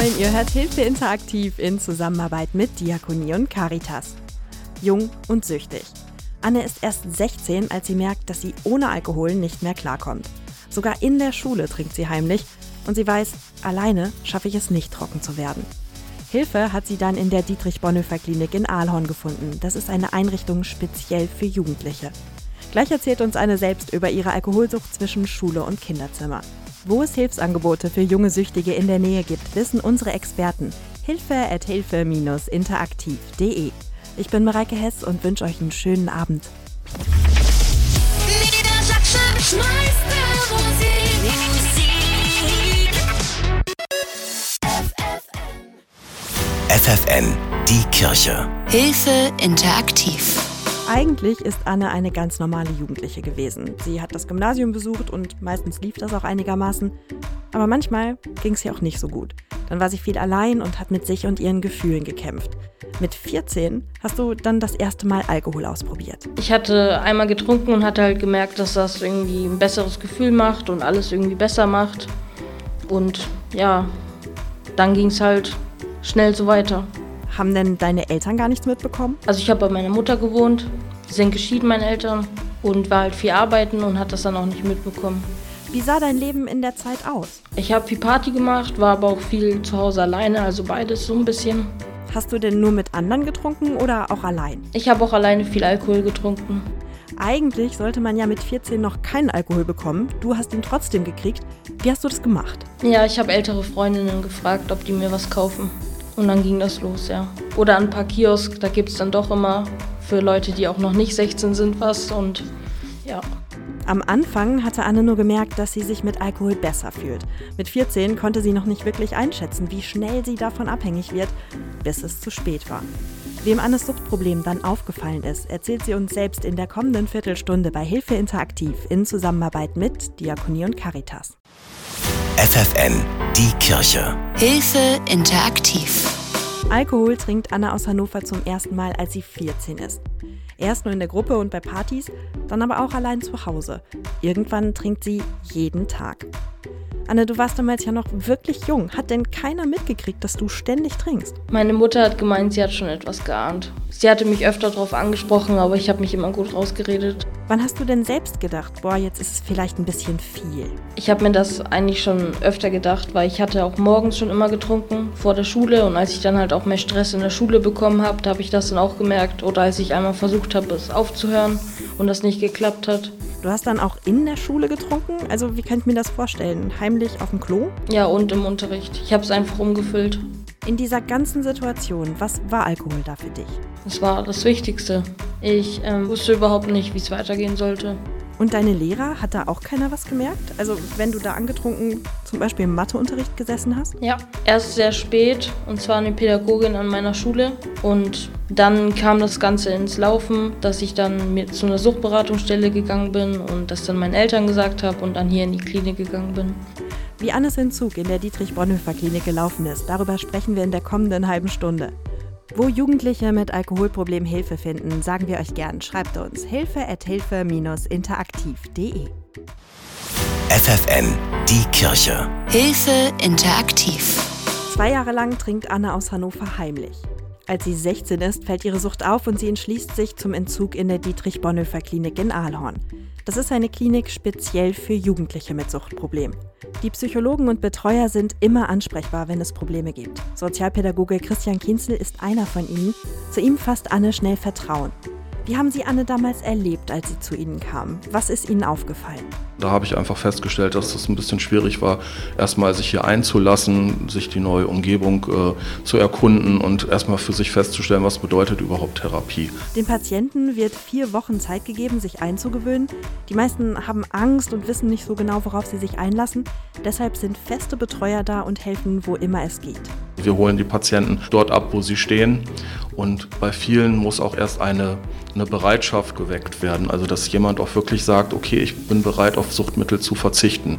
Moin, ihr hört Hilfe interaktiv in Zusammenarbeit mit Diakonie und Caritas. Jung und süchtig. Anne ist erst 16, als sie merkt, dass sie ohne Alkohol nicht mehr klarkommt. Sogar in der Schule trinkt sie heimlich und sie weiß, alleine schaffe ich es nicht, trocken zu werden. Hilfe hat sie dann in der Dietrich-Bonhoeffer-Klinik in Aalhorn gefunden. Das ist eine Einrichtung speziell für Jugendliche. Gleich erzählt uns Anne selbst über ihre Alkoholsucht zwischen Schule und Kinderzimmer. Wo es Hilfsangebote für junge Süchtige in der Nähe gibt, wissen unsere Experten. Hilfe at hilfe-interaktiv.de. Ich bin Mareike Hess und wünsche euch einen schönen Abend. FFN, die Kirche. Hilfe interaktiv. Eigentlich ist Anne eine ganz normale Jugendliche gewesen. Sie hat das Gymnasium besucht und meistens lief das auch einigermaßen. Aber manchmal ging es ihr auch nicht so gut. Dann war sie viel allein und hat mit sich und ihren Gefühlen gekämpft. Mit 14 hast du dann das erste Mal Alkohol ausprobiert. Ich hatte einmal getrunken und hatte halt gemerkt, dass das irgendwie ein besseres Gefühl macht und alles irgendwie besser macht. Und ja, dann ging es halt schnell so weiter. Haben denn deine Eltern gar nichts mitbekommen? Also ich habe bei meiner Mutter gewohnt, die sind geschieden, meine Eltern, und war halt viel arbeiten und hat das dann auch nicht mitbekommen. Wie sah dein Leben in der Zeit aus? Ich habe viel Party gemacht, war aber auch viel zu Hause alleine, also beides so ein bisschen. Hast du denn nur mit anderen getrunken oder auch allein? Ich habe auch alleine viel Alkohol getrunken. Eigentlich sollte man ja mit 14 noch keinen Alkohol bekommen. Du hast ihn trotzdem gekriegt. Wie hast du das gemacht? Ja, ich habe ältere Freundinnen gefragt, ob die mir was kaufen. Und dann ging das los, ja. Oder ein paar Kiosk, da gibt es dann doch immer für Leute, die auch noch nicht 16 sind, was. Und ja. Am Anfang hatte Anne nur gemerkt, dass sie sich mit Alkohol besser fühlt. Mit 14 konnte sie noch nicht wirklich einschätzen, wie schnell sie davon abhängig wird, bis es zu spät war. Wem Annes Suchtproblem dann aufgefallen ist, erzählt sie uns selbst in der kommenden Viertelstunde bei Hilfe Interaktiv in Zusammenarbeit mit Diakonie und Caritas. FFN, die Kirche. Hilfe interaktiv. Alkohol trinkt Anna aus Hannover zum ersten Mal, als sie 14 ist. Erst nur in der Gruppe und bei Partys, dann aber auch allein zu Hause. Irgendwann trinkt sie jeden Tag. Anne, du warst damals ja noch wirklich jung. Hat denn keiner mitgekriegt, dass du ständig trinkst? Meine Mutter hat gemeint, sie hat schon etwas geahnt. Sie hatte mich öfter darauf angesprochen, aber ich habe mich immer gut rausgeredet. Wann hast du denn selbst gedacht, boah, jetzt ist es vielleicht ein bisschen viel? Ich habe mir das eigentlich schon öfter gedacht, weil ich hatte auch morgens schon immer getrunken vor der Schule und als ich dann halt auch mehr Stress in der Schule bekommen habe, da habe ich das dann auch gemerkt oder als ich einmal versucht habe, es aufzuhören und das nicht geklappt hat. Du hast dann auch in der Schule getrunken? Also wie kann ich mir das vorstellen? Heimlich auf dem Klo? Ja, und im Unterricht. Ich habe es einfach umgefüllt. In dieser ganzen Situation, was war Alkohol da für dich? Das war das Wichtigste. Ich ähm, wusste überhaupt nicht, wie es weitergehen sollte. Und deine Lehrer, hat da auch keiner was gemerkt? Also wenn du da angetrunken zum Beispiel im Matheunterricht gesessen hast? Ja, erst sehr spät und zwar eine Pädagogin an meiner Schule. Und dann kam das Ganze ins Laufen, dass ich dann mit zu einer Suchtberatungsstelle gegangen bin und das dann meinen Eltern gesagt habe und dann hier in die Klinik gegangen bin. Wie Annes Entzug in der Dietrich-Bonhoeffer-Klinik gelaufen ist, darüber sprechen wir in der kommenden halben Stunde. Wo Jugendliche mit Alkoholproblemen Hilfe finden, sagen wir euch gern. Schreibt uns hilfe at hilfe-interaktiv.de. FFN, die Kirche. Hilfe interaktiv. Zwei Jahre lang trinkt Anne aus Hannover heimlich. Als sie 16 ist, fällt ihre Sucht auf und sie entschließt sich zum Entzug in der Dietrich-Bonhoeffer-Klinik in Aalhorn. Das ist eine Klinik speziell für Jugendliche mit Suchtproblemen. Die Psychologen und Betreuer sind immer ansprechbar, wenn es Probleme gibt. Sozialpädagoge Christian Kinzel ist einer von ihnen. Zu ihm fasst Anne schnell Vertrauen. Wie haben Sie Anne damals erlebt, als sie zu Ihnen kam? Was ist Ihnen aufgefallen? Da habe ich einfach festgestellt, dass es ein bisschen schwierig war, erstmal sich hier einzulassen, sich die neue Umgebung äh, zu erkunden und erstmal für sich festzustellen, was bedeutet überhaupt Therapie. Den Patienten wird vier Wochen Zeit gegeben, sich einzugewöhnen. Die meisten haben Angst und wissen nicht so genau, worauf sie sich einlassen. Deshalb sind feste Betreuer da und helfen, wo immer es geht. Wir holen die Patienten dort ab, wo sie stehen. Und bei vielen muss auch erst eine, eine Bereitschaft geweckt werden. Also dass jemand auch wirklich sagt, okay, ich bin bereit, auf Suchtmittel zu verzichten.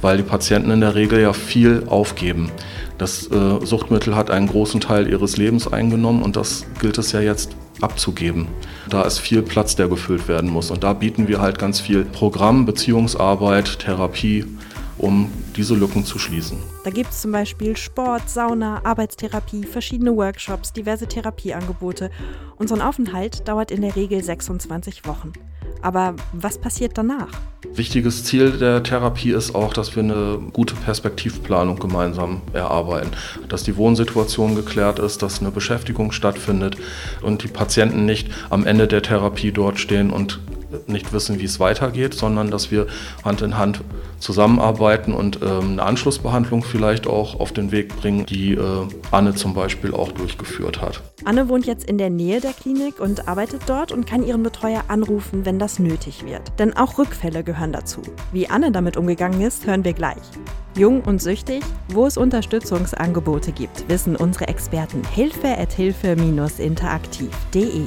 Weil die Patienten in der Regel ja viel aufgeben. Das äh, Suchtmittel hat einen großen Teil ihres Lebens eingenommen und das gilt es ja jetzt abzugeben. Da ist viel Platz, der gefüllt werden muss. Und da bieten wir halt ganz viel Programm, Beziehungsarbeit, Therapie, um diese Lücken zu schließen. Da gibt es zum Beispiel Sport, Sauna, Arbeitstherapie, verschiedene Workshops, diverse Therapieangebote. Unseren Aufenthalt dauert in der Regel 26 Wochen. Aber was passiert danach? Wichtiges Ziel der Therapie ist auch, dass wir eine gute Perspektivplanung gemeinsam erarbeiten, dass die Wohnsituation geklärt ist, dass eine Beschäftigung stattfindet und die Patienten nicht am Ende der Therapie dort stehen und nicht wissen, wie es weitergeht, sondern dass wir Hand in Hand zusammenarbeiten und ähm, eine Anschlussbehandlung vielleicht auch auf den Weg bringen, die äh, Anne zum Beispiel auch durchgeführt hat. Anne wohnt jetzt in der Nähe der Klinik und arbeitet dort und kann ihren Betreuer anrufen, wenn das nötig wird. Denn auch Rückfälle gehören dazu. Wie Anne damit umgegangen ist, hören wir gleich. Jung und süchtig, wo es Unterstützungsangebote gibt, wissen unsere Experten hilfe at hilfe-interaktiv.de.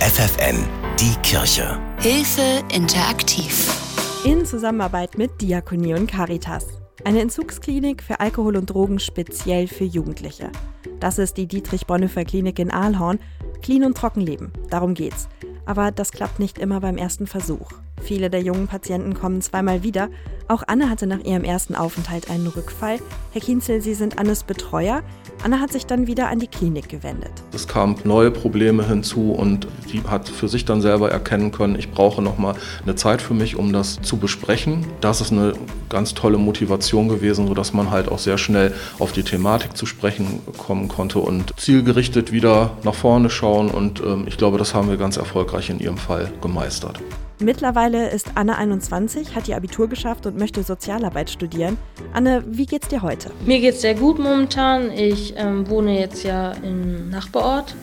FFN, die Kirche. Hilfe interaktiv. In Zusammenarbeit mit Diakonie und Caritas. Eine Entzugsklinik für Alkohol und Drogen speziell für Jugendliche. Das ist die Dietrich Bonhoeffer Klinik in Aalhorn. Clean und trocken leben, darum geht's. Aber das klappt nicht immer beim ersten Versuch. Viele der jungen Patienten kommen zweimal wieder. Auch Anne hatte nach ihrem ersten Aufenthalt einen Rückfall. Herr Kienzel, Sie sind Annes Betreuer. Anne hat sich dann wieder an die Klinik gewendet. Es kamen neue Probleme hinzu und die hat für sich dann selber erkennen können, ich brauche noch mal eine Zeit für mich, um das zu besprechen. Das ist eine ganz tolle Motivation gewesen, sodass man halt auch sehr schnell auf die Thematik zu sprechen kommen konnte und zielgerichtet wieder nach vorne schauen. Und ähm, ich glaube, das haben wir ganz erfolgreich in ihrem Fall gemeistert. Mittlerweile ist Anne 21, hat ihr Abitur geschafft und möchte Sozialarbeit studieren. Anne, wie geht's dir heute? Mir geht's sehr gut momentan. Ich ähm, wohne jetzt ja im Nachbarort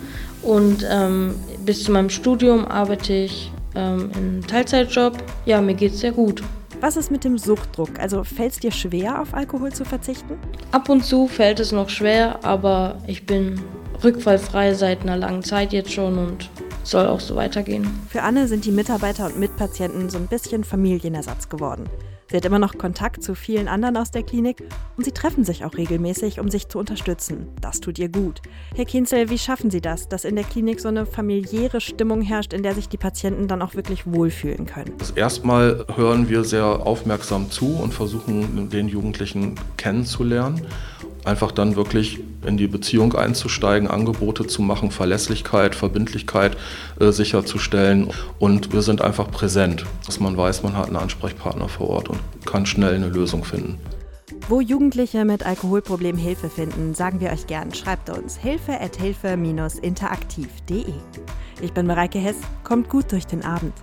und ähm, bis zu meinem Studium arbeite ich ähm, im Teilzeitjob. Ja, mir geht's sehr gut. Was ist mit dem Suchtdruck? Also fällt es dir schwer, auf Alkohol zu verzichten? Ab und zu fällt es noch schwer, aber ich bin rückfallfrei seit einer langen Zeit jetzt schon und soll auch so weitergehen. Für Anne sind die Mitarbeiter und Mitpatienten so ein bisschen Familienersatz geworden. Sie hat immer noch Kontakt zu vielen anderen aus der Klinik und sie treffen sich auch regelmäßig, um sich zu unterstützen. Das tut ihr gut. Herr Kienzel, wie schaffen Sie das, dass in der Klinik so eine familiäre Stimmung herrscht, in der sich die Patienten dann auch wirklich wohlfühlen können? Das erstmal hören wir sehr aufmerksam zu und versuchen, den Jugendlichen kennenzulernen einfach dann wirklich in die Beziehung einzusteigen, Angebote zu machen, Verlässlichkeit, Verbindlichkeit äh, sicherzustellen. Und wir sind einfach präsent, dass man weiß, man hat einen Ansprechpartner vor Ort und kann schnell eine Lösung finden. Wo Jugendliche mit Alkoholproblemen Hilfe finden, sagen wir euch gern. Schreibt uns hilfe at hilfe-interaktiv.de. Ich bin Mareike Hess, kommt gut durch den Abend.